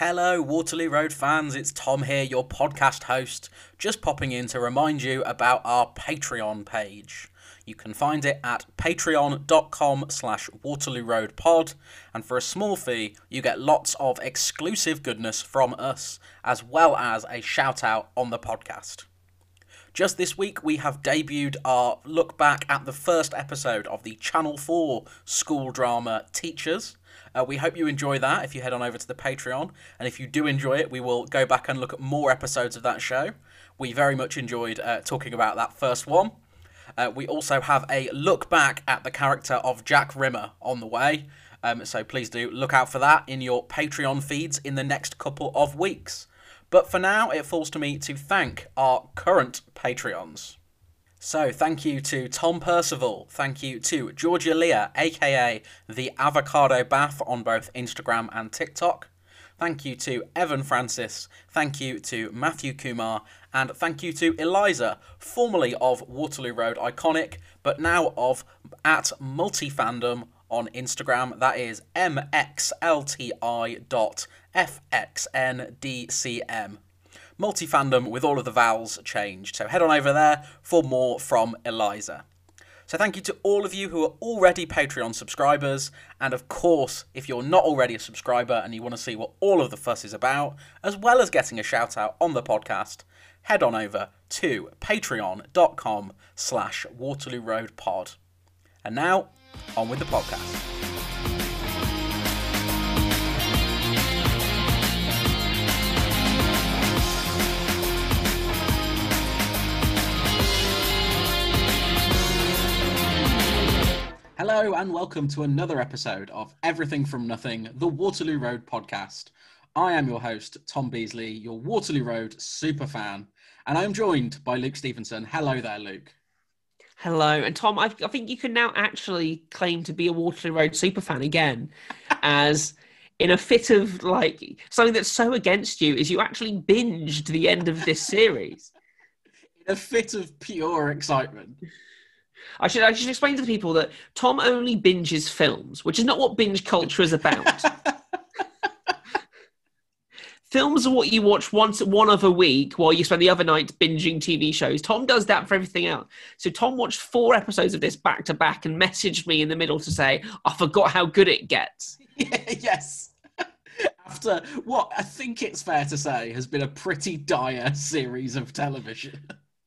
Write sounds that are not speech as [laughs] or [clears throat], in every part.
Hello, Waterloo Road fans. It's Tom here, your podcast host, just popping in to remind you about our Patreon page. You can find it at patreon.com slash Waterloo Road Pod, and for a small fee, you get lots of exclusive goodness from us, as well as a shout out on the podcast. Just this week, we have debuted our look back at the first episode of the Channel 4 school drama Teachers. Uh, we hope you enjoy that if you head on over to the Patreon. And if you do enjoy it, we will go back and look at more episodes of that show. We very much enjoyed uh, talking about that first one. Uh, we also have a look back at the character of Jack Rimmer on the way. Um, so please do look out for that in your Patreon feeds in the next couple of weeks. But for now, it falls to me to thank our current Patreons. So, thank you to Tom Percival. Thank you to Georgia Leah, aka the Avocado Bath, on both Instagram and TikTok. Thank you to Evan Francis. Thank you to Matthew Kumar. And thank you to Eliza, formerly of Waterloo Road Iconic, but now of at Multifandom on Instagram. That is mxlti dot fxndcm multifandom with all of the vowels changed. So head on over there for more from Eliza. So thank you to all of you who are already Patreon subscribers, and of course, if you're not already a subscriber and you want to see what all of the fuss is about, as well as getting a shout out on the podcast, head on over to patreon.com slash Waterloo Road Pod. And now, on with the podcast. Hello, and welcome to another episode of Everything from Nothing, the Waterloo Road podcast. I am your host, Tom Beasley, your Waterloo Road super fan, and I'm joined by Luke Stevenson. Hello there, Luke. Hello, and Tom. I, I think you can now actually claim to be a Waterloo Road super fan again, [laughs] as in a fit of like something that's so against you is you actually binged the end of this series. [laughs] In a fit of pure excitement. I should I should explain to the people that Tom only binges films, which is not what binge culture is about. [laughs] films are what you watch once one of a week while you spend the other night binging TV shows. Tom does that for everything else. So Tom watched four episodes of this back to back and messaged me in the middle to say, I forgot how good it gets. [laughs] yes. [laughs] After what I think it's fair to say has been a pretty dire series of television.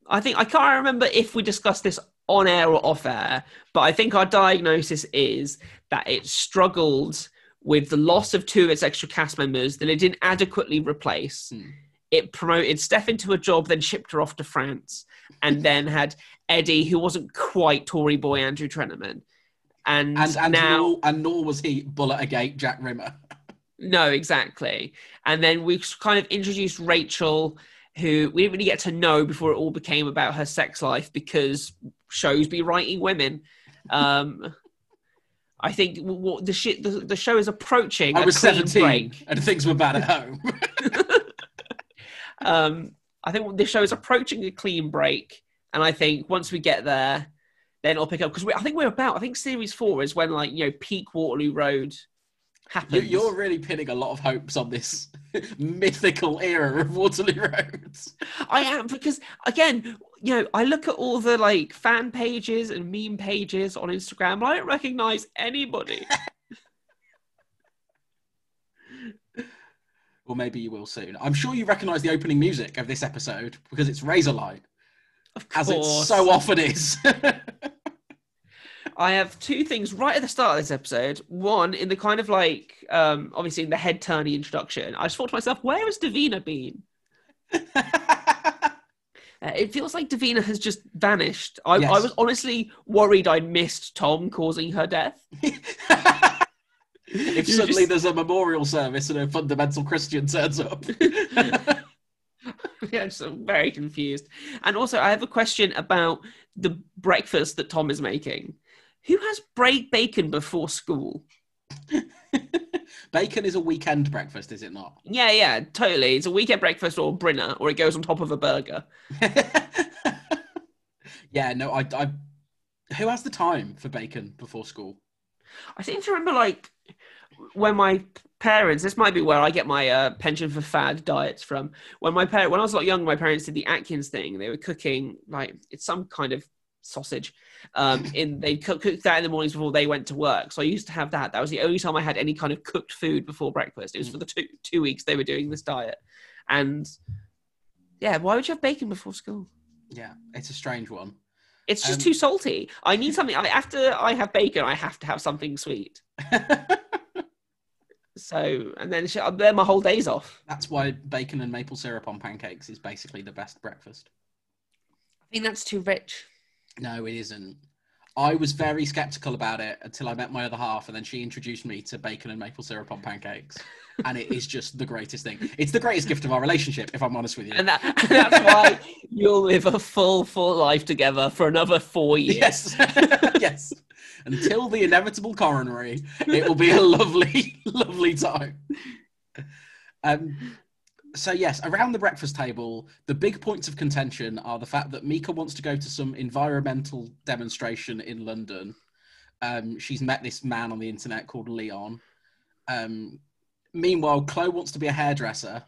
I think I can't remember if we discussed this on air or off air, but I think our diagnosis is that it struggled with the loss of two of its extra cast members that it didn't adequately replace. Hmm. It promoted Steph into a job, then shipped her off to France, and [laughs] then had Eddie, who wasn't quite Tory boy Andrew Treneman. And, and, and now, nor, and nor was he bullet a gate Jack Rimmer. [laughs] no, exactly. And then we kind of introduced Rachel who we didn't really get to know before it all became about her sex life because shows be writing women. Um, I think what the shit the, the show is approaching. I was seventeen, break. and things were bad at home. [laughs] um, I think this show is approaching a clean break, and I think once we get there, then it'll pick up because I think we're about. I think series four is when like you know peak Waterloo Road happens. You're really pinning a lot of hopes on this [laughs] mythical era of Waterloo Roads. I am because again, you know, I look at all the like fan pages and meme pages on Instagram. I don't recognize anybody. [laughs] or maybe you will soon. I'm sure you recognise the opening music of this episode because it's Razorlight, as it so often is. [laughs] I have two things right at the start of this episode. One, in the kind of like, um, obviously in the head turny introduction, I just thought to myself, where has Davina been? [laughs] uh, it feels like Davina has just vanished. I, yes. I, was honestly worried I'd missed Tom causing her death. [laughs] if suddenly just... there's a memorial service and a fundamental Christian turns up. [laughs] yeah, so very confused. And also, I have a question about the breakfast that Tom is making. Who has break bacon before school? [laughs] bacon is a weekend breakfast, is it not? Yeah, yeah, totally. It's a weekend breakfast or brinner, or it goes on top of a burger. [laughs] yeah, no, I, I. Who has the time for bacon before school? I seem to remember, like, when my parents, this might be where I get my uh, pension for fad diets from. When my parent, when I was a lot younger, my parents did the Atkins thing. They were cooking like it's some kind of sausage. Um, [laughs] in they cook, cook that in the mornings before they went to work. So I used to have that. That was the only time I had any kind of cooked food before breakfast. It was for the two two weeks they were doing this diet, and yeah, why would you have bacon before school? Yeah, it's a strange one. It's just Um, too salty. I need [laughs] something. I, after I have bacon, I have to have something sweet. [laughs] So, and then then my whole day's off. That's why bacon and maple syrup on pancakes is basically the best breakfast. I think that's too rich. No, it isn't. I was very skeptical about it until I met my other half, and then she introduced me to bacon and maple syrup on pancakes, and it is just the greatest thing. It's the greatest gift of our relationship, if I'm honest with you. And, that, and that's why you'll live a full, full life together for another four years. Yes, [laughs] yes. Until the inevitable coronary, it will be a lovely, [laughs] lovely time. Um, so yes, around the breakfast table, the big points of contention are the fact that Mika wants to go to some environmental demonstration in London. Um, she's met this man on the internet called Leon. Um, meanwhile, Chloe wants to be a hairdresser,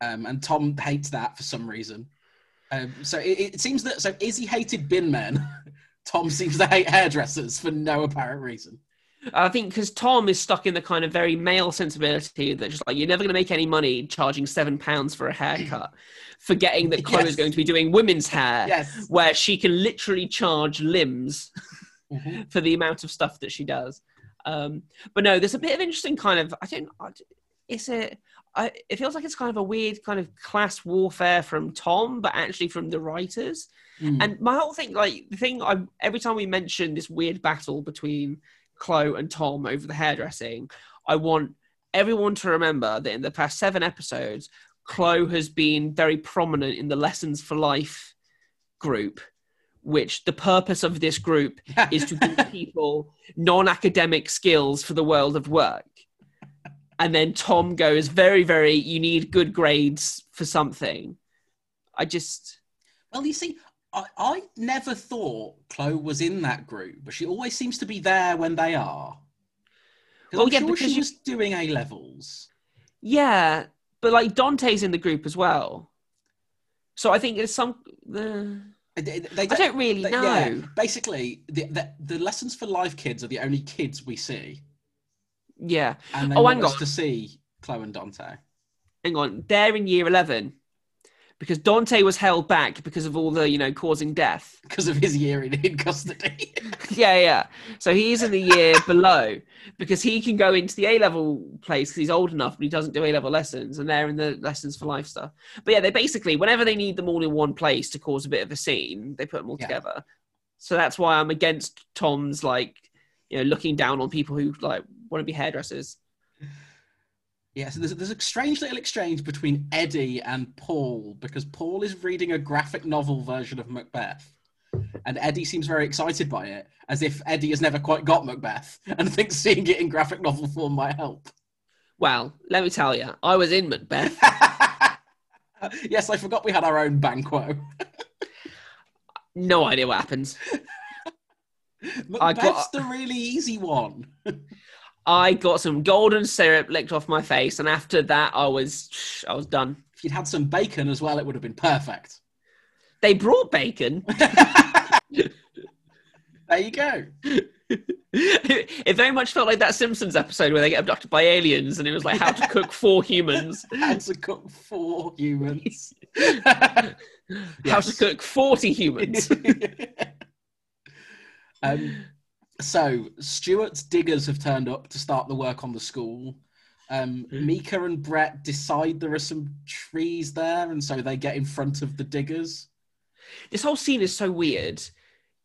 um, and Tom hates that for some reason. Um, so it, it seems that so Izzy hated bin men. [laughs] Tom seems to hate hairdressers for no apparent reason. I think because Tom is stuck in the kind of very male sensibility that just like you're never going to make any money charging seven pounds for a haircut, [clears throat] forgetting that Chloe Yes. is going to be doing women's hair, Yes. where she can literally charge limbs Mhm. [laughs] for the amount of stuff that she does. Um, but no, there's a bit of interesting kind of. I don't. It's a. I, it feels like it's kind of a weird kind of class warfare from Tom, but actually from the writers. Mm. And my whole thing, like the thing, I every time we mention this weird battle between Chloe and Tom over the hairdressing, I want everyone to remember that in the past seven episodes, Chloe has been very prominent in the Lessons for Life group, which the purpose of this group [laughs] is to give people non-academic skills for the world of work. And then Tom goes very, very. You need good grades for something. I just. Well, you see, I, I never thought Chloe was in that group, but she always seems to be there when they are. Well, I'm yeah, sure because she you- was doing A levels. Yeah, but like Dante's in the group as well. So I think it's some. Uh, They, they I don't really they- know. yeah, basically, the, the, the lessons for life kids are the only kids we see, Yeah. and they Oh, want hang us on. to see Chloe and Dante. Hang on. They're in year 11 because Dante was held back because of all the, you know, causing death. [laughs] because of his year in, in custody. [laughs] yeah, yeah. So he's in the year [laughs] below because he can go into the A level place because he's old enough, but he doesn't do A level lessons, and they're in the lessons for life stuff. But yeah, they basically, whenever they need them all in one place to cause a bit of a scene, they put them all Yeah. together. So that's why I'm against Tom's like, you know, looking down on people who like want to be hairdressers. Yeah, so there's, there's a strange little exchange between Eddie and Paul because Paul is reading a graphic novel version of Macbeth. And Eddie seems very excited by it, as if Eddie has never quite got Macbeth [laughs] and thinks seeing it in graphic novel form might help. Well, let me tell you, I was in Macbeth. [laughs] yes, I forgot we had our own Banquo. No idea what happens. [laughs] Macbeth's the really easy one. I got some golden syrup licked off my face, and after that, I was I was done. If you'd had some bacon as well, it would have been perfect. They brought bacon. [laughs] There you go. it very much felt like that Simpsons episode where they get abducted by aliens, and it was like how to cook for [laughs] humans, How to cook for humans. [laughs] how to cook forty humans. um, so Stuart's diggers have turned up to start the work on the school. Um, Hmm. Mika and Brett decide there are some trees there, and so they get in front of the diggers. this whole scene is so weird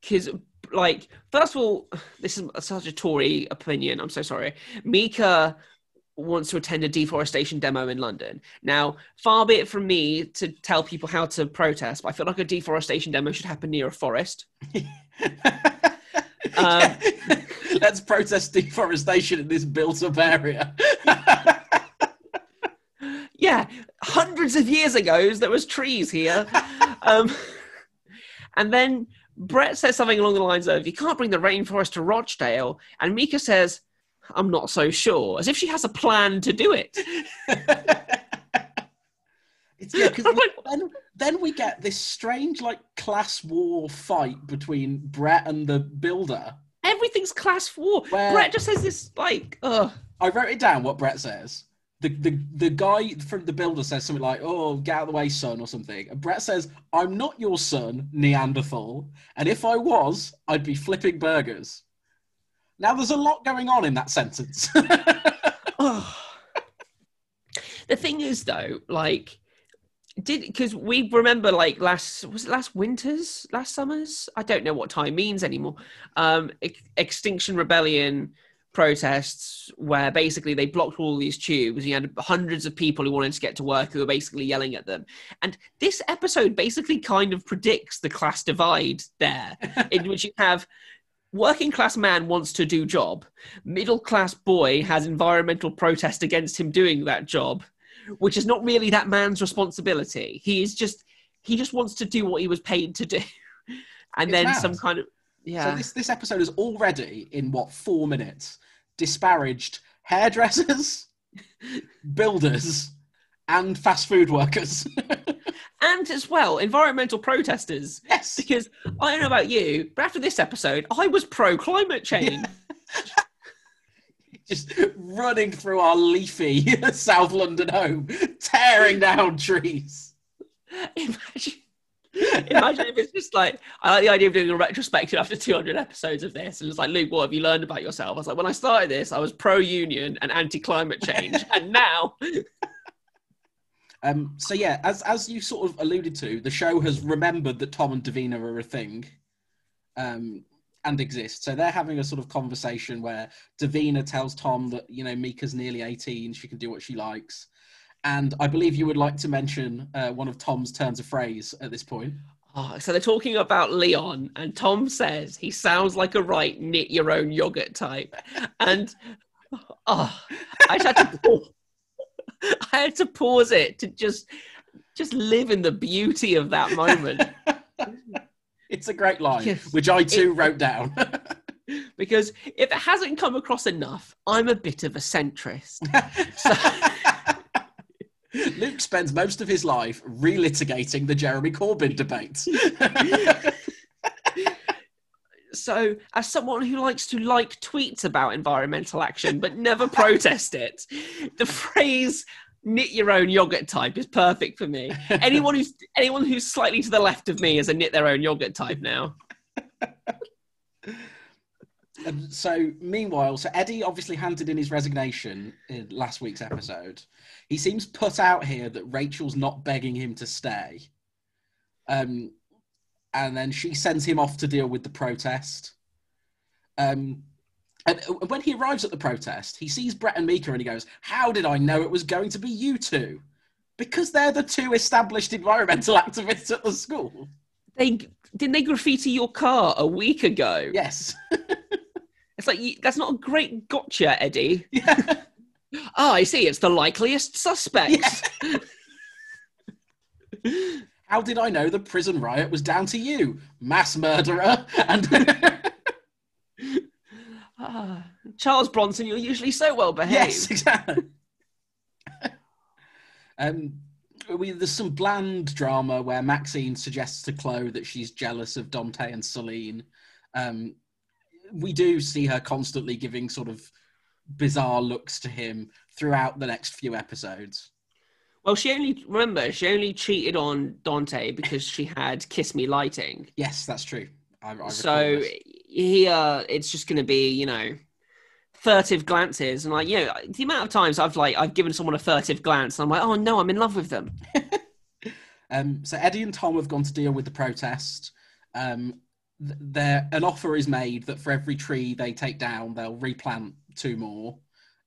because like first of all [sighs] this is such a tory opinion i'm so sorry mika wants to attend a deforestation demo in london now far be it from me to tell people how to protest but i feel like a deforestation demo should happen near a forest [laughs] Um, [laughs] Let's protest deforestation in this built-up area. [laughs] yeah hundreds of years ago there was trees here um, and then brett says something along the lines of you can't bring the rainforest to rochdale and mika says I'm not so sure. As if she has a plan to do it. [laughs] it's yeah, because [laughs] then then we get this strange like class war fight between Brett and the builder. Everything's class war. Where- Brett just says this like, ugh. I wrote it down what Brett says. The, the the guy from the builder says something like, "Oh, get out of the way, son," or something. And Brett says, "I'm not your son, Neanderthal, and if I was, I'd be flipping burgers." Now, there's a lot going on in that sentence. [laughs] Ugh. the thing is though, like did because we remember like last was it last winters, last summers? I don't know what time means anymore. Um Ex- Extinction Rebellion protests where basically they blocked all these tubes. You had hundreds of people who wanted to get to work who were basically yelling at them. And this episode basically kind of predicts the class divide there, [laughs] in which you have working class man wants to do job, middle class boy has environmental protest against him doing that job, which is not really that man's responsibility. He is just he just wants to do what he was paid to do. [laughs] And It's then mad. some kind of yeah. So yeah. this this episode has already, in what four minutes, disparaged hairdressers, [laughs] builders, and fast food workers. [laughs] and as well, environmental protesters. yes, Because I don't know about you, but after this episode, I was pro climate change. Just running through our leafy [laughs] South London home, tearing down trees. Imagine. Imagine if it's just like I like the idea of doing a retrospective after 200 episodes of this, and it's like Luke, what have you learned about yourself? I was like, when I started this, I was pro-union and anti-climate change, [laughs] and now Um, so yeah, as as you sort of alluded to, the show has remembered that Tom and Davina are a thing, um, and exist. So they're having a sort of conversation where Davina tells Tom that you know Mika's nearly eighteen, she can do what she likes, and I believe you would like to mention uh, one of Tom's turns of phrase at this point. Oh, so they're talking about Leon, and Tom says he sounds like a right knit your own yogurt type, and oh, I just had to [laughs] pause. I had to pause it to just just live in the beauty of that moment [laughs] It's a great line, Yes. which I too wrote down. [laughs] because if it hasn't come across enough, I'm a bit of a centrist. So, [laughs] Luke spends most of his life relitigating the Jeremy Corbyn debate. [laughs] so as someone who likes to like tweets about environmental action but never protest it, the phrase knit your own yogurt type is perfect for me. [laughs] Anyone who's anyone who's slightly to the left of me is a knit their own yogurt type now. [laughs] Um, so, meanwhile, so Eddie obviously handed in his resignation in last week's episode. He seems put out here that Rachel's not begging him to stay. Um, and then she sends him off to deal with the protest. Um, and uh, when he arrives at the protest, he sees Brett and Mika and he goes, How did I know it was going to be you two? Because they're the two established environmental [laughs] activists at the school. They didn't they graffiti your car a week ago? Yes. [laughs] It's like that's not a great gotcha, Eddie. [laughs] yeah. Oh, I see. It's the likeliest suspects. How did I know the prison riot was down to you, mass murderer? And Ah, [sighs] Charles Bronson, you're usually so well behaved. yes, exactly. [laughs] um, we, there's some bland drama where Maxine suggests to Chloe that she's jealous of Dante and Celine. Um, we do see her constantly giving sort of bizarre looks to him throughout the next few episodes. Well, she only remember she only cheated on Dante because she had kiss me lighting. Yes, that's true. I, I so this. Here it's just going to be you know furtive glances and like you know the amount of times I've like I've given someone a furtive glance and I'm like oh no I'm in love with them. [laughs] Um, so Eddie and Tom have gone to deal with the protest. Um, th- there, an offer is made that for every tree they take down, they'll replant two more.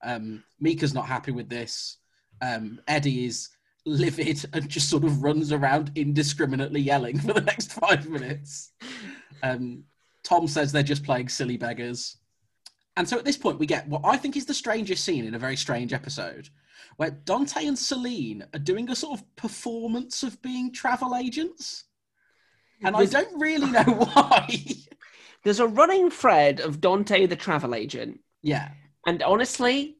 Um, Mika's not happy with this. Um, Eddie is livid [laughs] and just sort of runs around indiscriminately yelling [laughs] for the next five minutes. Um, Tom says they're just playing silly beggars. And so at this point, we get what I think is the strangest scene in a very strange episode, where Dante and Celine are doing a sort of performance of being travel agents. And I don't really know [laughs] why. There's a running thread of Dante the travel agent yeah. And honestly,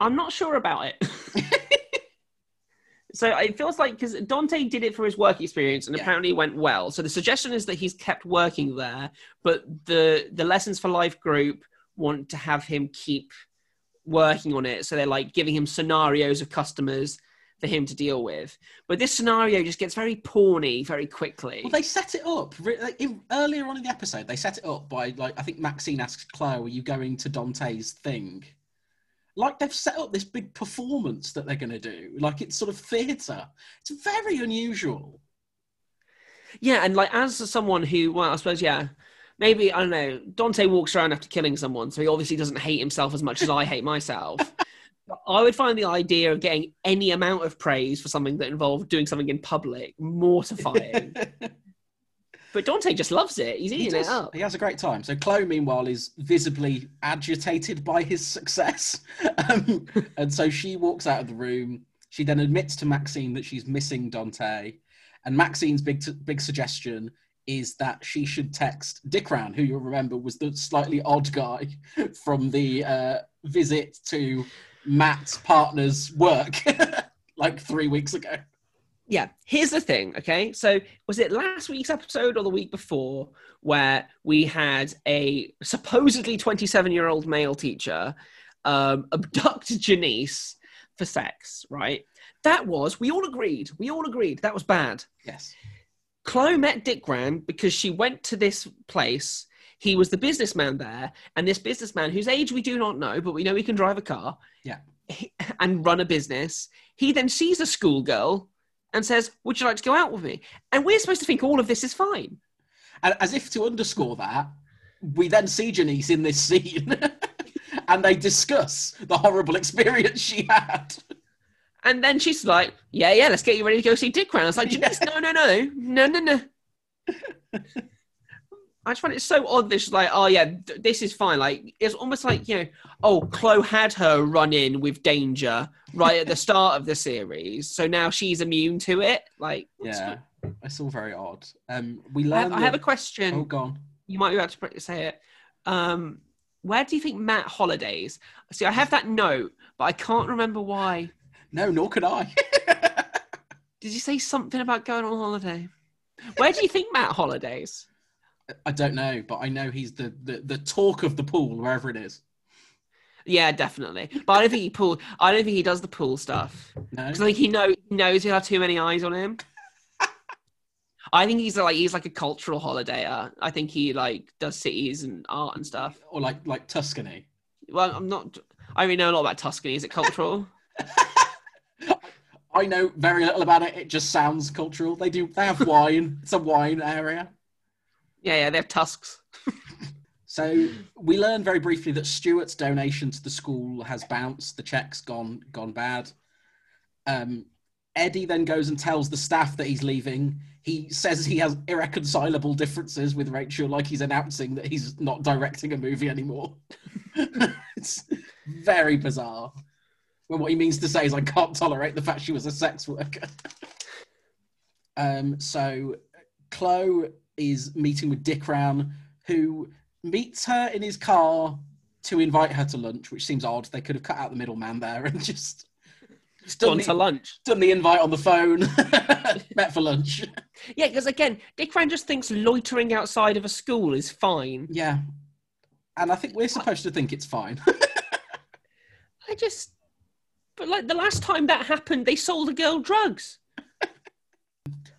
I'm not sure about it. [laughs] so it feels like because Dante did it for his work experience and Yeah. apparently went well. So the suggestion is that he's kept working there, but the the Lessons for Life group want to have him keep working on it. So they're like giving him scenarios of customers for him to deal with. But this scenario just gets very porny very quickly. Well, they set it up like, in, earlier on in the episode. They set it up by like I think Maxine asks Claire, "Are you going to Dante's thing?" Like they've set up this big performance that they're going to do. Like it's sort of theatre. It's very unusual. Yeah, and like as someone who, well, I suppose, yeah, maybe I don't know. Dante walks around after killing someone, so he obviously doesn't hate himself as much as I hate myself. [laughs] I would find the idea of getting any amount of praise for something that involved doing something in public mortifying. [laughs] but Dante just loves it. He's he, eating it up. he has a great time. So Chloe, meanwhile, is visibly agitated by his success, [laughs] um, and so she walks out of the room. She then admits to Maxine that she's missing Dante, and Maxine's big big suggestion is that she should text Dickran, who you'll remember was the slightly odd guy [laughs] from the uh, visit to Matt's partner's work [laughs] like three weeks ago. Yeah here's the thing okay so was it last week's episode or the week before where we had a supposedly 27 year old male teacher um, abduct janice for sex right that was we all agreed we all agreed that was bad Yes. chloe met dick graham because she went to this place he was the businessman there and this businessman whose age we do not know but we know he can drive a car Yeah. and run a business he then sees a schoolgirl and says, Would you like to go out with me? And we're supposed to think all of this is fine. And as if to underscore that, we then see Janice in this scene [laughs] and they discuss the horrible experience she had. And then she's like, Yeah, yeah, let's get you ready to go see Dick Crown. I was like, [laughs] Yeah. Janice, no, no, no, no, no, no. [laughs] I just find it so odd. This is like, oh yeah, th- this is fine. Like it's almost like you know, oh, Chloe had her run in with danger right at the [laughs] start of the series, so now she's immune to it. Like, Yeah, it's all very odd. Um, we I have, learn. I have a question. Oh, gone. you might be able to pr- say it. Um, where do you think Matt holidays? See, I have that note, but I can't remember why. [laughs] No, nor could I. [laughs] Did you say something about going on holiday? Where do you think Matt holidays? I don't know, but I know he's the, the, the talk of the pool, wherever it is. Yeah, definitely. But I don't think he pull. I don't think he does the pool stuff No, because I think he know he knows he'll have too many eyes on him. [laughs] I think he's like he's like a cultural holidayer. I think he like does cities and art and stuff. or like like Tuscany. Well, I'm not. I really know a lot about Tuscany. Is it cultural? [laughs] I know very little about it. It just sounds cultural. They do. They have [laughs] wine. it's a wine area. Yeah, yeah. They have tusks. [laughs] So we learn very briefly that Stuart's donation to the school has bounced. The check's gone gone bad. Um, Eddie then goes and tells the staff that he's leaving. He says he has irreconcilable differences with Rachel, like he's announcing that he's not directing a movie anymore. [laughs] it's very bizarre. When what he means to say is, I can't tolerate the fact she was a sex worker. [laughs] um, so Chloe is meeting with Dick Ran, who meets her in his car to invite her to lunch, which seems odd. They could have cut out the middleman there and [laughs] just, just done, Gone the, to lunch. done the invite on the phone, [laughs] met for lunch. [laughs] Yeah, because again, Dick Rand just thinks loitering outside of a school is fine. Yeah. And I think we're supposed to think it's fine. I just, but like the last time that happened, they sold a girl drugs.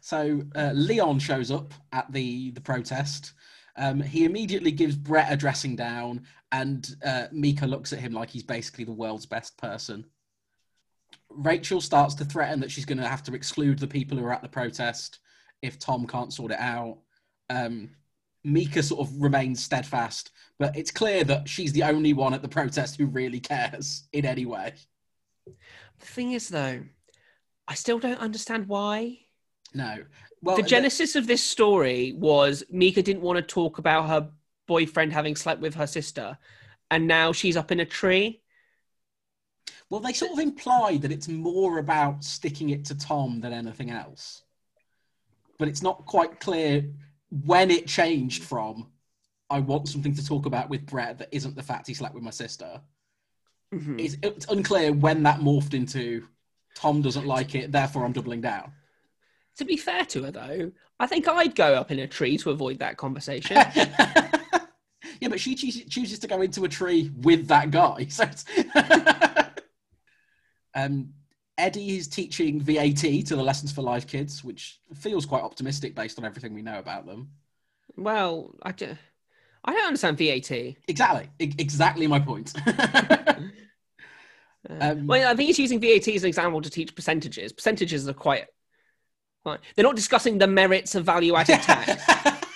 So uh, Leon shows up at the the protest. Um, he immediately gives Brett a dressing down, and uh, Mika looks at him like he's basically the world's best person. Rachel starts to threaten that she's going to have to exclude the people who are at the protest if Tom can't sort it out. Um, Mika sort of remains steadfast, but it's clear that she's the only one at the protest who really cares in any way. The thing is, though, I still don't understand why. No. Well, the genesis of this story was Mika didn't want to talk about her boyfriend having slept with her sister, and now she's up in a tree. Well, they sort of imply that it's more about sticking it to Tom than anything else. But it's not quite clear when it changed from I want something to talk about with Brett that isn't the fact he slept with my sister Mhm. It's, it's unclear when that morphed into Tom doesn't like it, therefore I'm doubling down. To be fair to her, though, I think I'd go up in a tree to avoid that conversation. [laughs] yeah, but she chooses, chooses to go into a tree with that guy. [laughs] So it's [laughs] um, Eddie is teaching VAT to the Lessons for Life kids, which feels quite optimistic based on everything we know about them. well, I don't I don't understand VAT. Exactly, exactly my point. Um, well, I think he's using VAT as an example to teach percentages. Percentages are quite. Like, they're not discussing the merits of value-added tax. [laughs]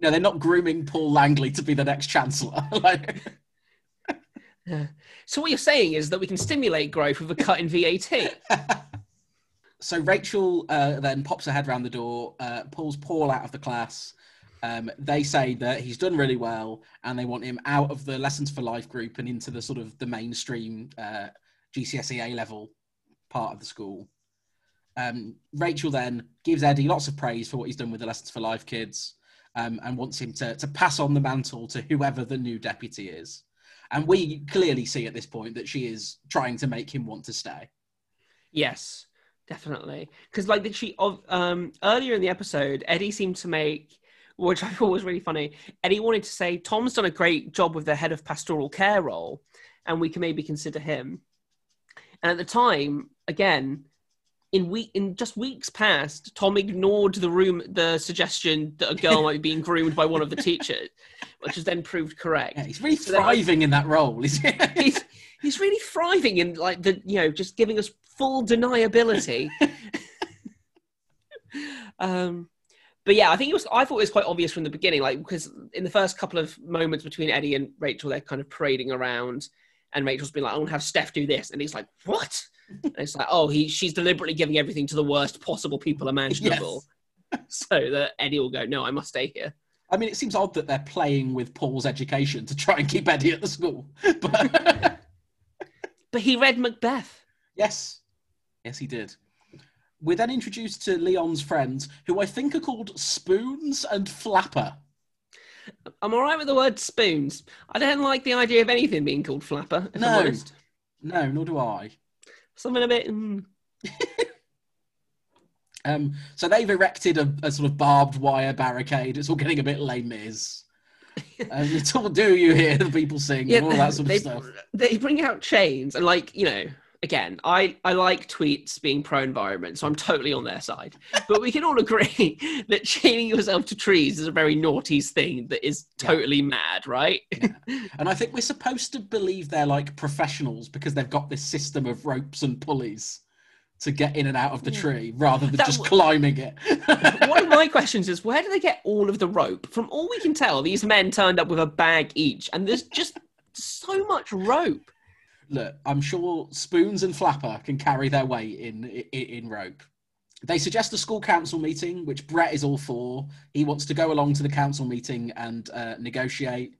no, they're not grooming Paul Langley to be the next chancellor. [laughs] like, so what you're saying is that we can stimulate growth with a cut in VAT. [laughs] so Rachel uh, then pops her head around the door, uh, pulls Paul out of the class. Um, they say that he's done really well, and they want him out of the Lessons for Life group and into the sort of the mainstream uh, GCSE A level part of the school. Um, Rachel then gives Eddie lots of praise for what he's done with the Lessons for Life kids, um, and wants him to to pass on the mantle to whoever the new deputy is. And we clearly see at this point that she is trying to make him want to stay. Yes, definitely. Because like she of um earlier in the episode, Eddie seemed to make, which I thought was really funny. Eddie wanted to say Tom's done a great job with the head of pastoral care role, and we can maybe consider him. And at the time, again, in week in just weeks past, Tom ignored the room the suggestion that a girl might be being groomed by one of the teachers, which has then proved correct. Yeah, he's really So thriving in that role. [laughs] He's he's really thriving in like the you know just giving us full deniability. [laughs] um, but yeah, I think it was. I thought it was quite obvious from the beginning, like because in the first couple of moments between Eddie and Rachel, they're kind of parading around, and Rachel's been like, "I want to have Steph do this," and he's like, "What?" It's like, "Oh, he she's deliberately giving everything to the worst possible people imaginable." [laughs] So that Eddie will go, no, I must stay here. I mean, it seems odd that they're playing with Paul's education to try and keep Eddie at the school. [laughs] But [laughs] But he read Macbeth. yes, yes, he did. We're then introduced to Leon's friends, who I think are called Spoons and Flapper. I'm all right with the word spoons. I don't like the idea of anything being called flapper. No. No, nor do I. something a bit. Mm, [laughs] Um, so they've erected a, a sort of barbed wire barricade. It's all getting a bit Les Mis. Um, [laughs] it's all do you hear the people sing and all that sort of they, stuff. they bring out chains and like you know. Again, I, I like tweets being pro environment, so I'm totally on their side. But we can all [laughs] agree that chaining yourself to trees is a very naughty thing that is Yeah. totally mad, right? And I think we're supposed to believe they're like professionals because they've got this system of ropes and pulleys to get in and out of the Yeah. tree rather than That just climbing it. One of my [laughs] questions is where do they get all of the rope? From all we can tell, these men turned up with a bag each, and there's just so much rope. Look, I'm sure Spoons and Flapper can carry their weight in, in in rope. They suggest a school council meeting, which Brett is all for. He wants to go along to the council meeting and uh, negotiate.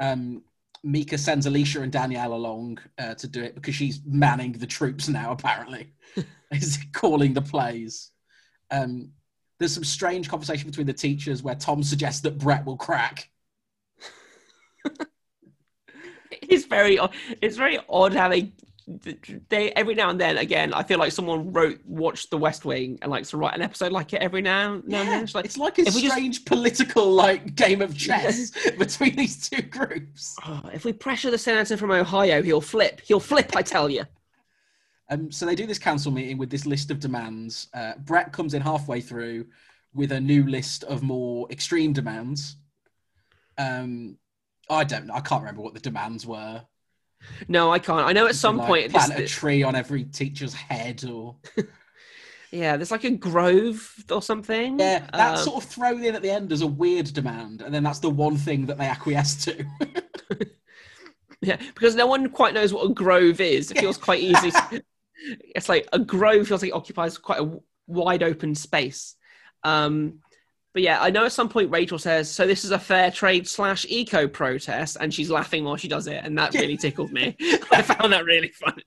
Um, Mika sends Alicia and Danielle along uh, to do it because she's manning the troops now. Apparently, [laughs] is calling the plays. Um, there's some strange conversation between the teachers where Tom suggests that Brett will crack. [laughs] [laughs] It's very, it's very odd how they, they every now and then. Again, I feel like someone wrote, watched The West Wing, and likes to write an episode like it every now, now and then. It's like, it's like a we just- strange political like game of chess [laughs] between these two groups. "Oh, if we pressure the senator from Ohio, he'll flip. He'll flip, I tell you. Um, so they do this council meeting with this list of demands. Uh, Brett comes in halfway through with a new list of more extreme demands. Um, I don't know. I can't remember what the demands were. No, I can't. I know at some Like, point, plant a tree on every teacher's head, or [laughs] yeah, there's like a grove or something. yeah, that's Um, sort of thrown in at the end as a weird demand, and then that's the one thing that they acquiesce to. [laughs] Yeah, because no one quite knows what a grove is. It feels quite easy. to- [laughs] it's like a grove feels like it occupies quite a wide open space. Um, but yeah, I know at some point Rachel says, "So this is a fair trade slash eco protest," and she's laughing while she does it, and that really tickled me. [laughs] I found that really funny.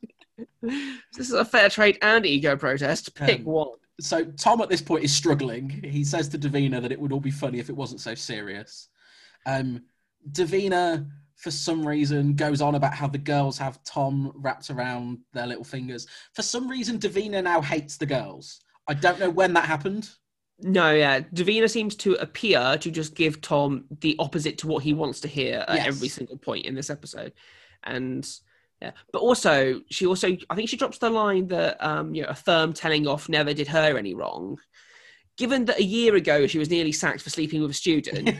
this is a fair trade and eco protest. Pick Um, one. so Tom at this point is struggling. He says to Davina that it would all be funny if it wasn't so serious. Um, Davina for some reason, goes on about how the girls have Tom wrapped around their little fingers. For some reason, Davina now hates the girls. I don't know when that happened. No, yeah. Davina seems to appear to just give Tom the opposite to what he wants to hear at Yes. every single point in this episode. And yeah. But also she also I think she drops the line that um, you know, a firm telling off never did her any wrong. Given that a year ago she was nearly sacked for sleeping with a student, [laughs]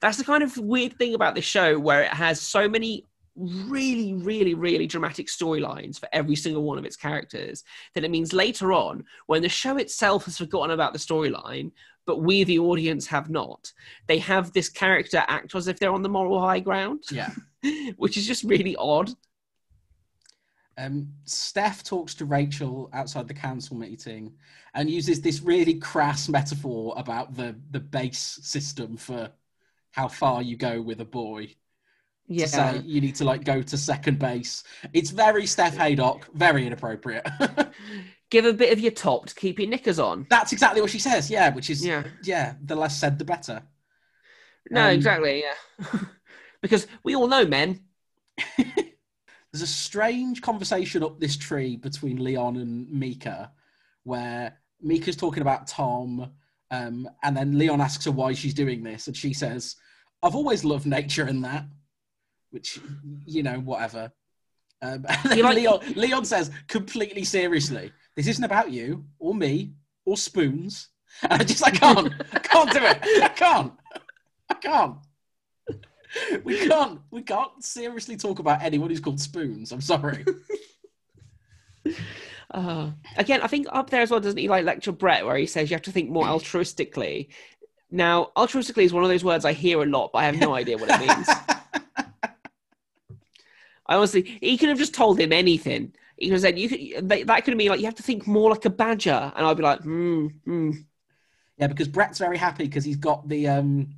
that's the kind of weird thing about this show where it has so many really really really dramatic storylines for every single one of its characters then it means later on when the show itself has forgotten about the storyline but we the audience have not they have this character act as if they're on the moral high ground yeah. [laughs] which is just really odd Um, Steph talks to Rachel outside the council meeting and uses this really crass metaphor about the, the base system for how far you go with a boy. Yeah To say you need to like go to second base. It's very Steph Haydock, very inappropriate. [laughs] give a bit of your top to keep your knickers on That's exactly what she says, yeah, which is yeah yeah, the less said the better. no Um, exactly yeah [laughs] because we all know men [laughs] There's a strange conversation up this tree between Leon and Mika, where Mika's talking about Tom, um, and then Leon asks her why she's doing this, and she says, "I've always loved nature and that," which you know, whatever. Um, [laughs] like- Leon, Leon says completely seriously, "This isn't about you or me or spoons." [laughs] And I just I can't, I can't do it. I can't, I can't. We can't, we can't seriously talk about anyone who's called spoons. I'm sorry. [laughs] Uh, again, I think up there as well, doesn't he like lecture Brett where he says you have to think more altruistically? Now, altruistically is one of those words I hear a lot, but I have no idea what it means. I honestly, he could have just told him anything. He could have said, "You could." That that could have been like, "You have to think more like a badger," and I'd be like, "Hmm, hmm." Yeah, because Brett's very happy because he's got the um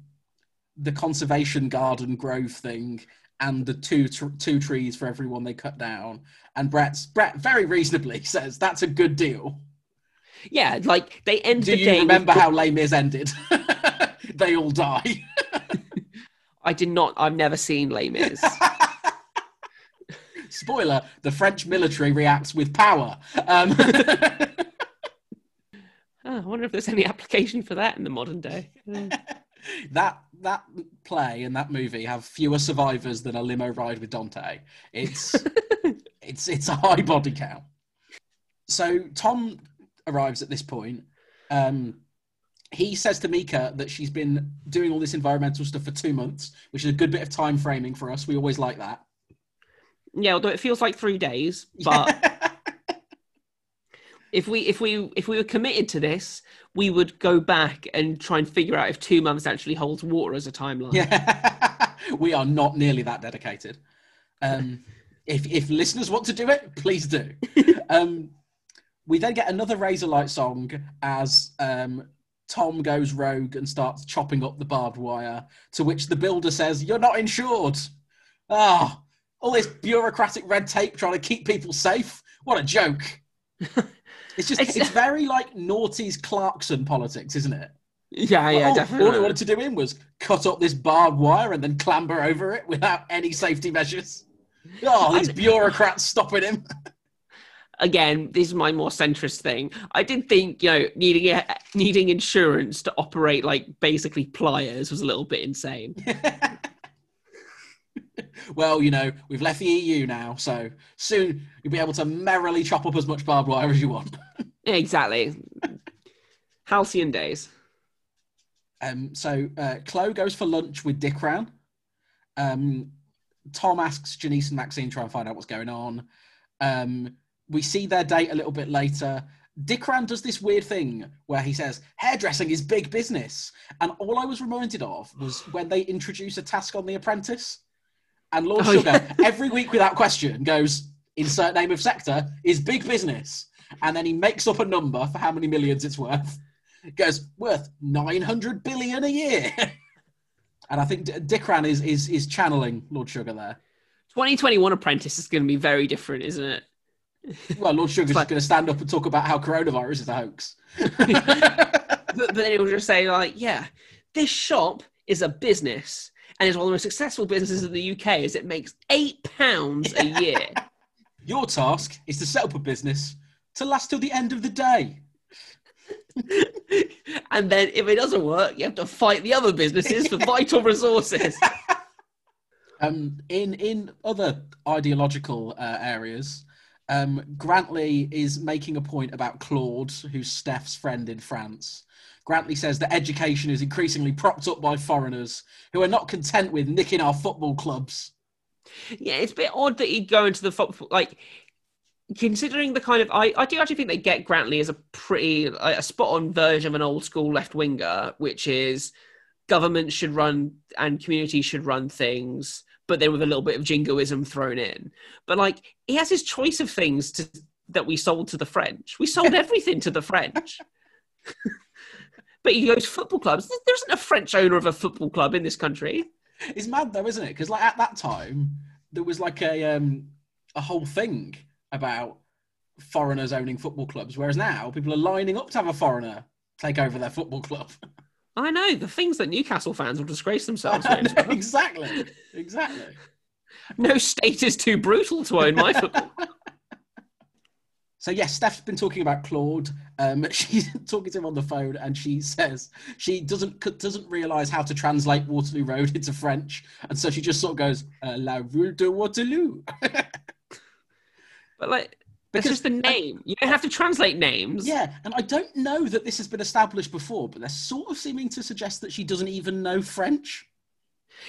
the conservation garden grove thing and the two tr- two trees for everyone they cut down. And Brett's Brett very reasonably [laughs] says that's a good deal. Yeah, like they end Do the you with remember good- how Les Mis ended? [laughs] they all die. [laughs] I did not. I've never seen Les Mis. Spoiler: the French military reacts with power. Um, [laughs] Oh, I wonder if there's any application for that in the modern day. Hmm. [laughs] that that play and that movie have fewer survivors than a limo ride with Dante. It's [laughs] it's it's a high body count. So Tom arrives at this point. Um, he says to Mika that she's been doing all this environmental stuff for two months, which is a good bit of time framing for us. We always like that. Yeah, although it feels like three days, but. [laughs] if we if we if we were committed to this, we would go back and try and figure out if two months actually holds water as a timeline. Yeah, [laughs] we are not nearly that dedicated. Um, if if listeners want to do it, please do. [laughs] Um, we then get another Razorlight song as um, Tom goes rogue and starts chopping up the barbed wire. To which the builder says, "You're not insured." Ah, all this bureaucratic red tape trying to keep people safe. What a joke! [laughs] It's just It's- it's very like noughties Clarkson politics, isn't it? yeah, yeah, oh, all, all he wanted to do in was cut up this barbed wire and then clamber over it without any safety measures. Oh, [laughs] these bureaucrats stopping him. Again, this is my more centrist thing. I did think you know needing needing insurance to operate like basically pliers was a little bit insane. [laughs] well, you know, we've left the EU now, so soon you'll be able to merrily chop up as much barbed wire as you want. [laughs] Exactly. Halcyon days. Um, so uh, Chloe goes for lunch with Dick. Um, Tom asks Janice and Maxine to try and find out what's going on. Um, we see their date a little bit later. Dick Ran does this weird thing where he says hairdressing is big business, and all I was reminded of was when they introduce a task on The Apprentice, and Lord Oh, Sugar yeah. [laughs] every week without question goes insert name of sector is big business, and then he makes up a number for how many millions it's worth goes worth 900 billion a year. [laughs] and I think D- Dickran is, is, is channeling Lord Sugar there. 2021 Apprentice is going to be very different, isn't it? [laughs] Well, Lord Sugar's like- going to stand up and talk about how coronavirus is a hoax. but, but then he'll just say like, yeah, this shop is a business, and it's one of the most successful businesses in the UK as it makes eight pounds a [laughs] year. Your task is to set up a business to last till the end of the day. [laughs] and then if it doesn't work, you have to fight the other businesses for vital resources. [laughs] Um, in in other ideological uh, areas, um, Grantly is making a point about Claude, who's Steph's friend in France. Grantly says that education is increasingly propped up by foreigners who are not content with nicking our football clubs. Yeah, it's a bit odd that he'd go into the football like considering the kind of I, I do actually think they get Grantly as a pretty a spot on version of an old school left winger, which is government should run and communities should run things, but then with a little bit of jingoism thrown in. But like he has his choice of things to, that we sold to the French. We sold [laughs] everything to the French. [laughs] but he goes to football clubs. There isn't a French owner of a football club in this country. It's mad though, isn't it? Because like at that time, there was like a um, a whole thing about foreigners owning football clubs, whereas now people are lining up to have a foreigner take over their football club. [laughs] I know the things that Newcastle fans will disgrace themselves [laughs] with. exactly, exactly. [laughs] No state is too brutal to own my football. So yes, Steph's been talking about Claude. Um, [laughs] she's talking to him on the phone, and she says she doesn't doesn't realize how to translate Waterloo Road into French, and so she just sort of goes uh, "La Rue de Waterloo." but like, that's just the name. You don't have to translate names. Yeah, and I don't know that this has been established before, but they're sort of seeming to suggest that she doesn't even know French.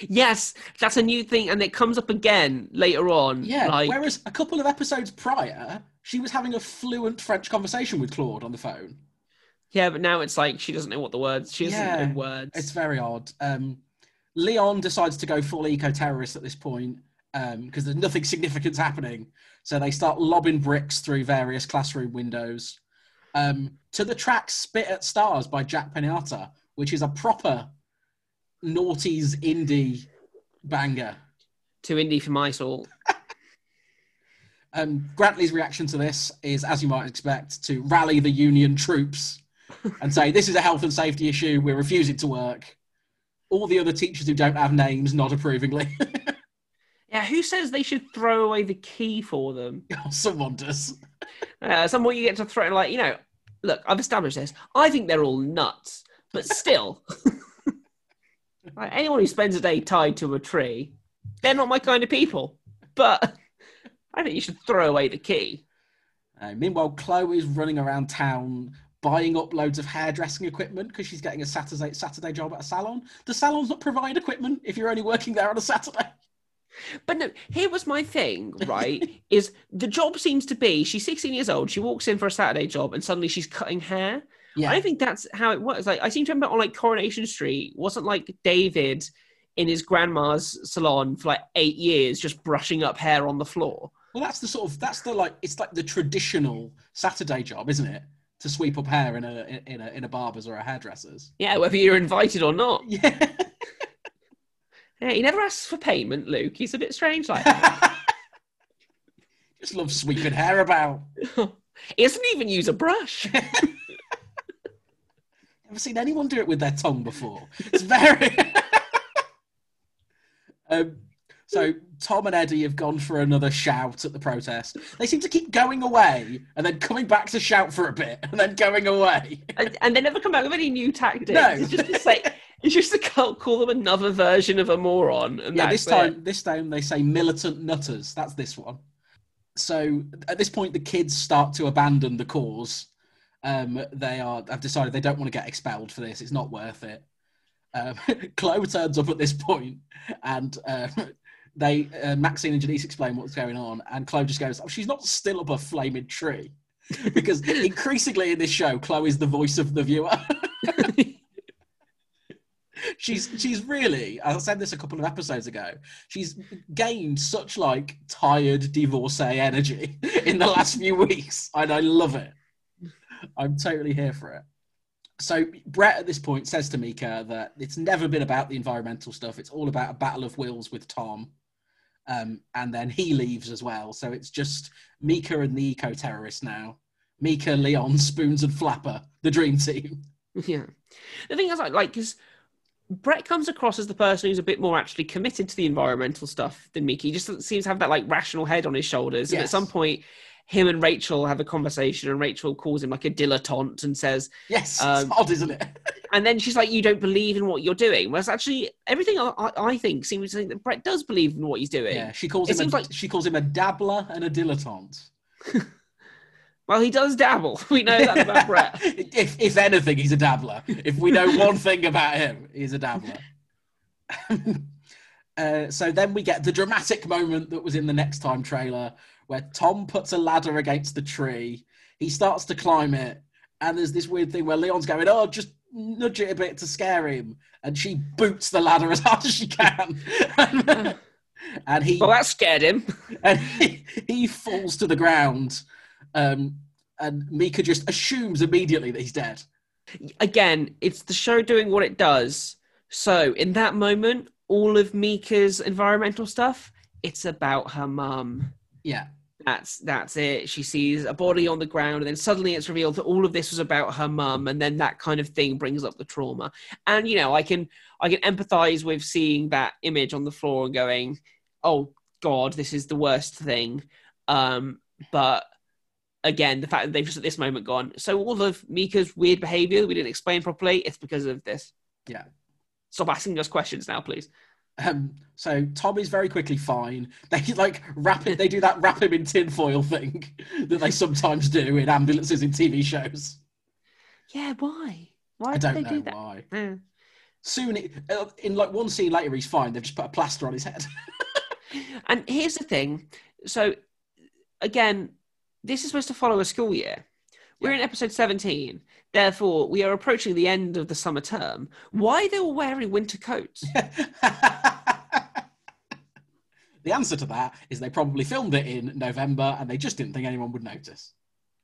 Yes, that's a new thing, and it comes up again later on. Yeah, like... whereas a couple of episodes prior, she was having a fluent French conversation with Claude on the phone. Yeah, but now it's like she doesn't know what the words. She doesn't Yeah, know words. It's very odd. Um, Leon decides to go full eco-terrorist at this point because there's nothing significant happening. So they start lobbing bricks through various classroom windows um, to the track "Spit at Stars" by Jack Peñate, which is a proper noughties indie banger. Too indie for my soul. [laughs] Um, Grantly's reaction to this is, as you might expect, to rally the union troops and say, This is a health and safety issue. We're refusing to work. All the other teachers who don't have names nod approvingly. [laughs] Yeah, who says they should throw away the key for them? Someone does. Uh, some point you get to throw, like, you know, look, I've established this. I think they're all nuts, but still, [laughs] like, anyone who spends a day tied to a tree, they're not my kind of people. But I think you should throw away the key. Uh, meanwhile, is running around town buying up loads of hairdressing equipment because she's getting a Saturday Saturday job at a salon. The salons not provide equipment if you're only working there on a Saturday. But no, here was my thing, right? [laughs] is the job seems to be she's 16 years old, she walks in for a Saturday job, and suddenly she's cutting hair. Yeah, I don't think that's how it works. Like I seem to remember on like Coronation Street, wasn't like David in his grandma's salon for like eight years, just brushing up hair on the floor. Well, that's the sort of that's the like it's like the traditional Saturday job, isn't it? To sweep up hair in a in a in a barber's or a hairdresser's. Yeah, whether you're invited or not. [laughs] Yeah. Yeah, he never asks for payment, Luke. He's a bit strange like that. [laughs] Just love sweeping hair about. [laughs] he doesn't even use a brush. Never seen anyone do it with their tongue before. It's very. um, so Tom and Eddie have gone for another shout at the protest. They seem to keep going away and then coming back to shout for a bit and then going away. and, and they never come back with any new tactics. No. It's just say, it's just to call, call them another version of a moron. And yeah, this it. time, this time they say militant nutters. That's this one. So at this point, the kids start to abandon the cause. Um, they are have decided they don't want to get expelled for this. It's not worth it. Um, [laughs] Chloe turns up at this point, and um, they uh, Maxine and Janice explain what's going on, and Chloe just goes, "Oh, she's not still up a flaming tree," [laughs] because increasingly in this show, Chloe is the voice of the viewer. [laughs] she's she's really I said this a couple of episodes ago. She's gained such like tired divorcee energy [laughs] in the last few weeks, and I love it. I'm totally here for it. So Brett at this point says to Mika that it's never been about the environmental stuff. It's all about a battle of wills with Tom. Um, and then he leaves as well. So it's just Mika and the eco terrorist now. Mika, Leon, [laughs] Spoons, and Flapper, the dream team. Yeah. The thing is, like, like, because Brett comes across as the person who's a bit more actually committed to the environmental stuff than Mickey. He just seems to have that like rational head on his shoulders. And at some point, him and Rachel have a conversation, and Rachel calls him like a dilettante and says, Yes, Um, it's odd, isn't it? [laughs] and then she's like, "You don't believe in what you're doing." Whereas actually, everything I, I I think seems to think that Brett does believe in what he's doing. Yeah, she calls It him. seems A, like- She calls him a dabbler and a dilettante. [laughs] Well, he does dabble. [laughs] We know that about Brett. if, if anything, he's a dabbler. If we know one thing about him, he's a dabbler. uh, so then we get the dramatic moment that was in the next time trailer where Tom puts a ladder against the tree. He starts to climb it, and there's this weird thing where Leon's going, "Oh, just nudge it a bit to scare him," and she boots the ladder [laughs] as hard as she can. [laughs] and he Well, that scared him. [laughs] and he, he falls to the ground. Um, and Mika just assumes immediately that he's dead. Again, it's the show doing what it does. So in that moment, all of Mika's environmental stuff, it's about her mum. Yeah, That's that's it. She sees a body on the ground, and then suddenly it's revealed that all of this was about her mum, and then that kind of thing brings up the trauma. And you know, I can I can empathize with seeing that image on the floor and going, "Oh God, this is the worst thing." Um, but again, the fact that they've just at this moment gone, so all of Mika's weird behavior we didn't explain properly, it's because of this. Yeah. Stop asking us questions now, please. Um, so Tom is very quickly fine. They like wrap it. They do that wrap him in tinfoil thing [laughs] that they sometimes do in ambulances in TV shows. Yeah, why? Why I did don't they know do that? why. Yeah. Soon, it, uh, in like one scene later, he's fine. They've just put a plaster on his head. [laughs] And here's the thing. So, again, this is supposed to follow a school year. We're in episode 17. Therefore, we are approaching the end of the summer term. Why are they all wearing winter coats? [laughs] the answer to that is they probably filmed it in November and they just didn't think anyone would notice.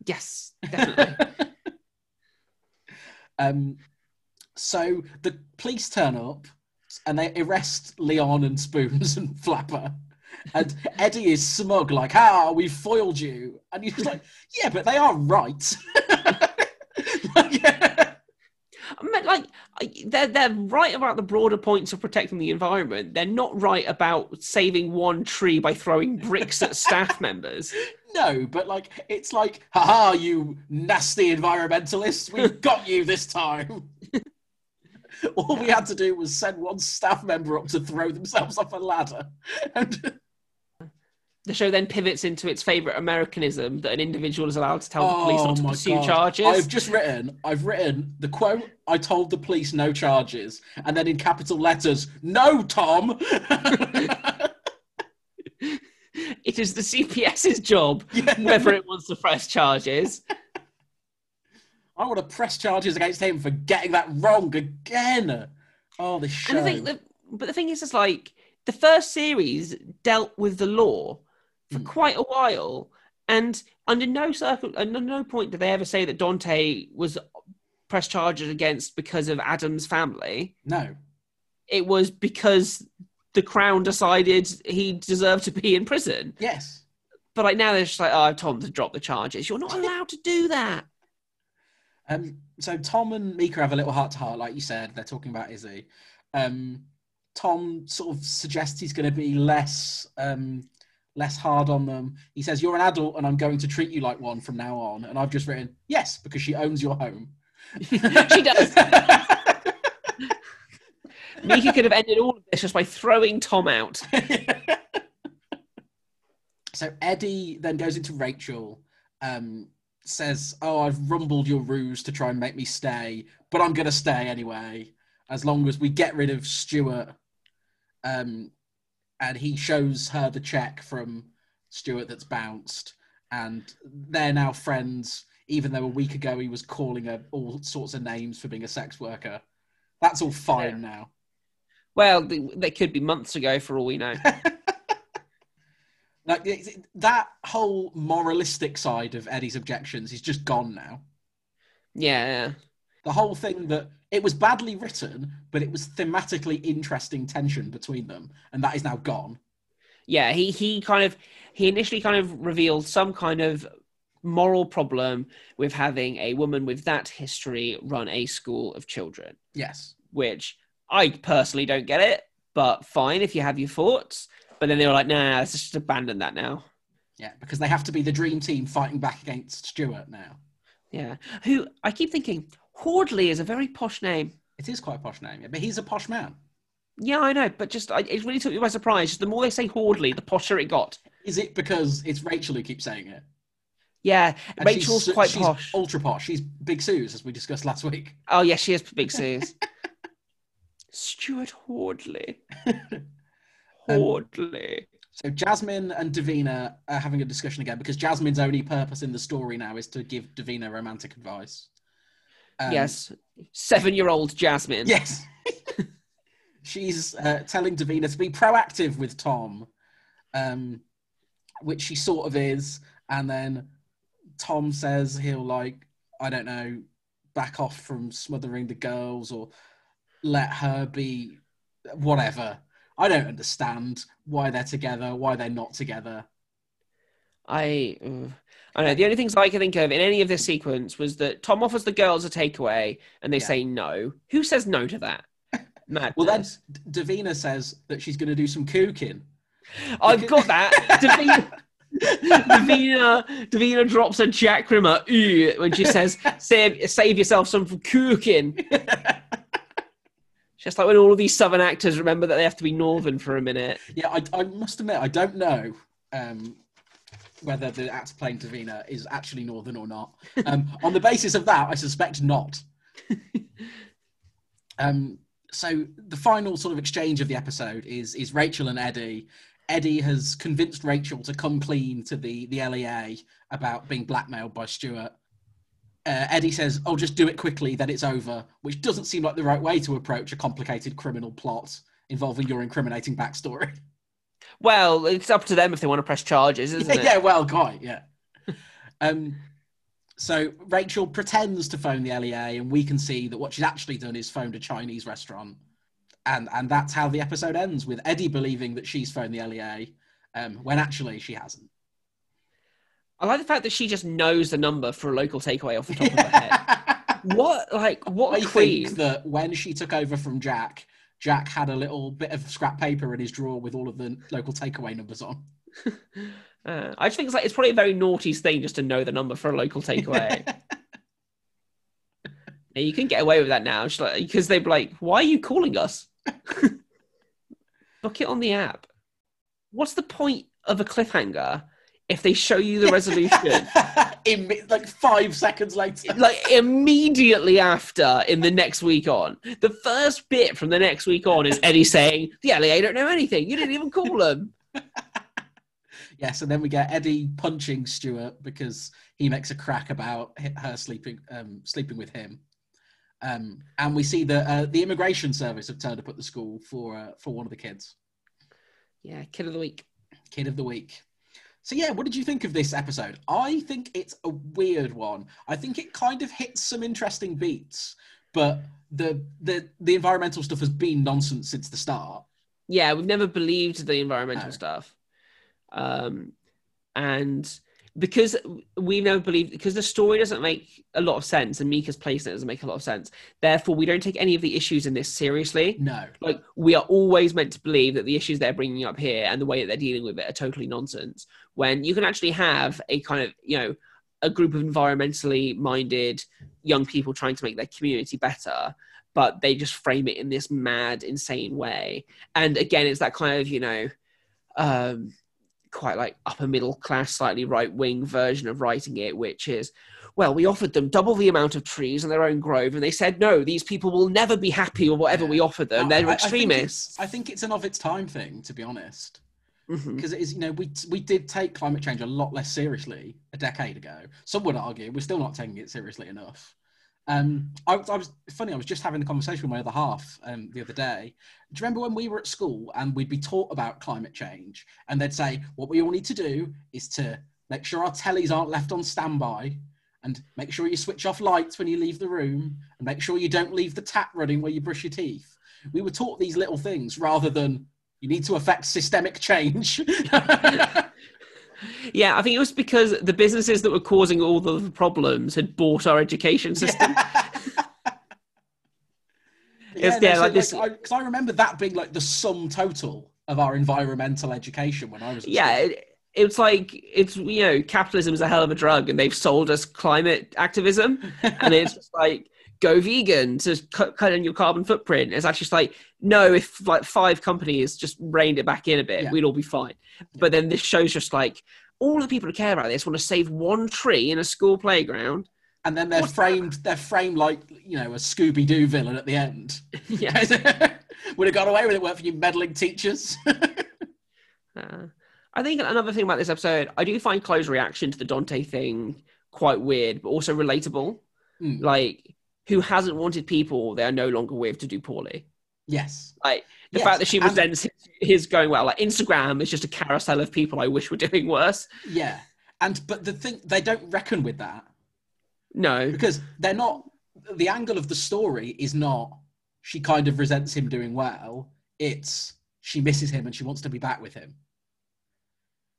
yes, definitely. [laughs] Um, so the police turn up and they arrest Leon and Spoons and Flapper. And Eddie is smug, like, ah, we foiled you. And he's like, yeah, but they are right. [laughs] Like, I mean, like, they're, they're right about the broader points of protecting the environment. They're not right about saving one tree by throwing bricks at staff members. [laughs] no, but like, it's like, haha, you nasty environmentalists, we've got you this time. [laughs] All we had to do was send one staff member up to throw themselves off a ladder. And The show then pivots into its favourite Americanism that an individual is allowed to tell the police Oh not to oh pursue God. charges. I've just written, I've written the quote, I told the police no charges, and then in capital letters, no, Tom. [laughs] It is the CPS's job Yeah. whether it wants to press charges. [laughs] I want to press charges against him for getting that wrong again. Oh, this show. And I think that, but the thing is, it's like the first series dealt with the law for Mm. quite a while, and under no circle, under no point did they ever say that Dante was pressed charges against because of Adam's family. no. It was because the Crown decided he deserved to be in prison. Yes. But like now they're just like, oh, I've told to drop the charges. You're not allowed to do that. Um, so Tom and Mika have a little heart to heart, like you said. They're talking about Izzy. Um, Tom sort of suggests he's going to be less um, less hard on them. He says, "You're an adult, and I'm going to treat you like one from now on." And I've just written, "Yes, because she owns your home." [laughs] she does. [laughs] Mika could have ended all of this just by throwing Tom out. [laughs] so Eddie then goes into Rachel, um, says, "Oh, I've rumbled your ruse to try and make me stay, but I'm going to stay anyway, as long as we get rid of Stuart." Um, and he shows her the check from Stuart that's bounced, and they're now friends. Even though a week ago he was calling her all sorts of names for being a sex worker, that's all fine now. Well, they could be months ago for all we know. [laughs] Like that whole moralistic side of Eddie's objections is just gone now. Yeah, yeah. The whole thing that it was badly written, but it was thematically interesting tension between them, and that is now gone. yeah. He he kind of he initially kind of revealed some kind of moral problem with having a woman with that history run a school of children, Yes. which I personally don't get it, but fine if you have your thoughts. But then they were like, nah, let's just abandon that now. Yeah, because they have to be the dream team fighting back against Stuart now. Yeah. Who I keep thinking, Hordley is a very posh name. It is quite a posh name, yeah, but he's a posh man. Yeah, I know, but just I, it really took me by surprise. Just the more they say Hordley, the posher it got. Is it because it's Rachel who keeps saying it? Yeah, And Rachel's she's, quite she's posh. ultra posh. She's Big Sue's, as we discussed last week. Oh yeah, she is big [laughs] Suze. Stuart Hordley. [laughs] Um, Hordley. So Jasmine and Davina are having a discussion again because Jasmine's only purpose in the story now is to give Davina romantic advice. Um, yes, seven-year-old Jasmine. Yes. [laughs] She's uh, telling Davina to be proactive with Tom, um, which she sort of is. And then Tom says he'll, like, I don't know, back off from smothering the girls or let her be whatever. I don't understand why they're together, why they're not together. I, ugh. I know. The only things I can think of in any of this sequence was that Tom offers the girls a takeaway, and they Yeah. say no. Who says no to that? Madness. [laughs] Well, then D- Davina says that she's going to do some cooking. I've got that. Davina, [laughs] Davina, Davina drops a Jack Rimmer "Ew," when she says, "Save, save yourself some from cooking." [laughs] Just like when all of these southern actors remember that they have to be northern for a minute. Yeah, I, I must admit, I don't know um, whether the actor playing Davina is actually Northern or not. Um, [laughs] on the basis of that, I suspect not. [laughs] um, so the final sort of exchange of the episode is is Rachel and Eddie. Eddie has convinced Rachel to come clean to the the LEA about being blackmailed by Stuart. Uh, Eddie says, "Oh, just do it quickly, then it's over," which doesn't seem like the right way to approach a complicated criminal plot involving your incriminating backstory. [laughs] Well, it's up to them if they want to press charges, isn't yeah, it? yeah, well, quite, yeah. [laughs] um, so Rachel pretends to phone the LEA, and we can see that what she's actually done is phoned a Chinese restaurant, and and that's how the episode ends with Eddie believing that she's phoned the LEA, um, when actually she hasn't. I like the fact that she just knows the number for a local takeaway off the top of her head. [laughs] What, like, what I a queen? think that when she took over from Jack, Jack had a little bit of scrap paper in his drawer with all of the local takeaway numbers on. [laughs] Uh, I just think it's like it's probably a very naughty thing just to know the number for a local takeaway. [laughs] Yeah, you can get away with that now, just like because they'd be like, "Why are you calling us?" [laughs] Book it on the app. What's the point of a cliffhanger if they show you the resolution [laughs] in like five seconds later. [laughs] like immediately after in the next week on? The first bit from the next week on is Eddie saying, "The LA don't know anything. You didn't even call them." [laughs] Yes, and then we get Eddie punching Stuart because he makes a crack about her sleeping um, sleeping with him. Um, and we see that uh, the immigration service have turned up at the school for uh, for one of the kids, Yeah, kid of the week. kid of the week. So yeah, what did you think of this episode? I think it's a weird one. I think it kind of hits some interesting beats, but the the the environmental stuff has been nonsense since the start. yeah, we've never believed the environmental No. stuff. Um, and because we never believe because the story doesn't make a lot of sense and Mika's place doesn't make a lot of sense, therefore, we don't take any of the issues in this seriously. No, Like, we are always meant to believe that the issues they're bringing up here and the way that they're dealing with it are totally nonsense. When you can actually have a kind of, you know, a group of environmentally minded young people trying to make their community better but they just frame it in this mad insane way and again it's that kind of you know um quite like upper middle class slightly right wing version of writing it which is well we offered them double the amount of trees in their own grove and they said no these people will never be happy with whatever Yeah. we offer them. They're I- I think extremists. I think it's an of its time thing, to be honest. Mm-hmm. Because it is you know we we did take climate change a lot less seriously a decade ago. Some would argue we're still not taking it seriously enough um I, I was funny i was just having a conversation with my other half um the other day do you remember when we were at school and we'd be taught about climate change and they'd say what we all need to do is to make sure our tellies aren't left on standby and make sure you switch off lights when you leave the room and make sure you don't leave the tap running while you brush your teeth we were taught these little things rather than you need to affect systemic change. [laughs] yeah i think it was because the businesses that were causing all the problems had bought our education system [laughs] no, yeah, so, like this. Because I, remember that being like the sum total of our environmental education when I was. yeah, it, it's like it's you know capitalism is a hell of a drug, and they've sold us climate activism, [laughs] and it's just like go vegan to cut, cut down your carbon footprint. It's actually just like no, if like five companies just reined it back in a bit, Yeah. we'd all be fine. But then this show's just like all the people who care about this want to save one tree in a school playground. and then they're What's framed. They're framed like you know a Scooby Doo villain at the end. [laughs] yeah. [laughs] Would have got away with it. Weren't for you meddling teachers. [laughs] Uh, I think another thing about this episode, I do find Chloe's reaction to the Dante thing quite weird, but also relatable. Mm. Like, who hasn't wanted people they are no longer with to do poorly? yes. Like the Yes, fact that she and- resents his, his going well. Like Instagram is just a carousel of people I wish were doing worse. Yeah. And but the thing they don't reckon with that No, because they're not. The angle of the story is not she kind of resents him doing well. It's she misses him and she wants to be back with him,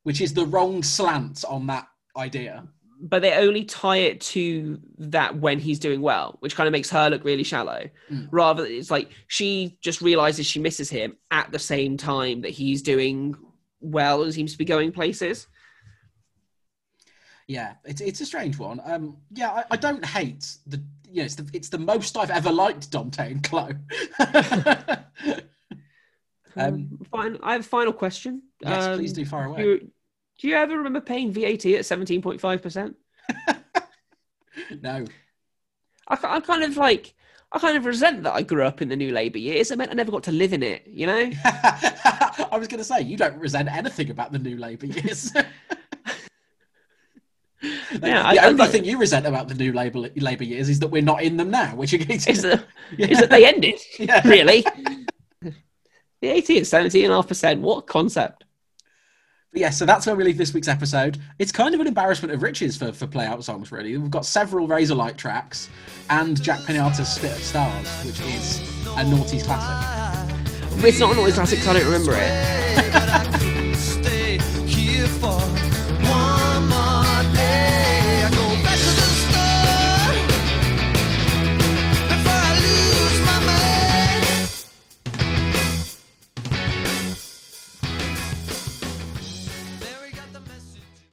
which is the wrong slant on that idea. But they only tie it to that when he's doing well, which kind of makes her look really shallow. Mm. Rather, it's like she just realizes she misses him at the same time that he's doing well and seems to be going places. Yeah, it's it's a strange one. Um, yeah, I, I don't hate the. You know, it's the it's the most I've ever liked Dante and Chloe. [laughs] Um, Fine. I have a final question. yes, Um, please do far away. Do you, ever remember paying VAT at seventeen point five percent? [laughs] No. I, I kind of like. I kind of resent that I grew up in the new Labour years. It meant I never got to live in it. You know. [laughs] I was going to say you don't resent anything about the new Labour years. [laughs] Yeah, the I only like- thing you resent about the new Labour Labour years is that we're not in them now, which is, Is that, is that they ended? yeah. really? The 80 and 17.5%. What concept? Yeah, so that's where we leave this week's episode. It's kind of an embarrassment of riches for, for play out songs, really. We've got several Razorlight tracks and Jack Peñate's Spit at Stars, which is a noughties classic. It's not an always classic I don't remember it. [laughs]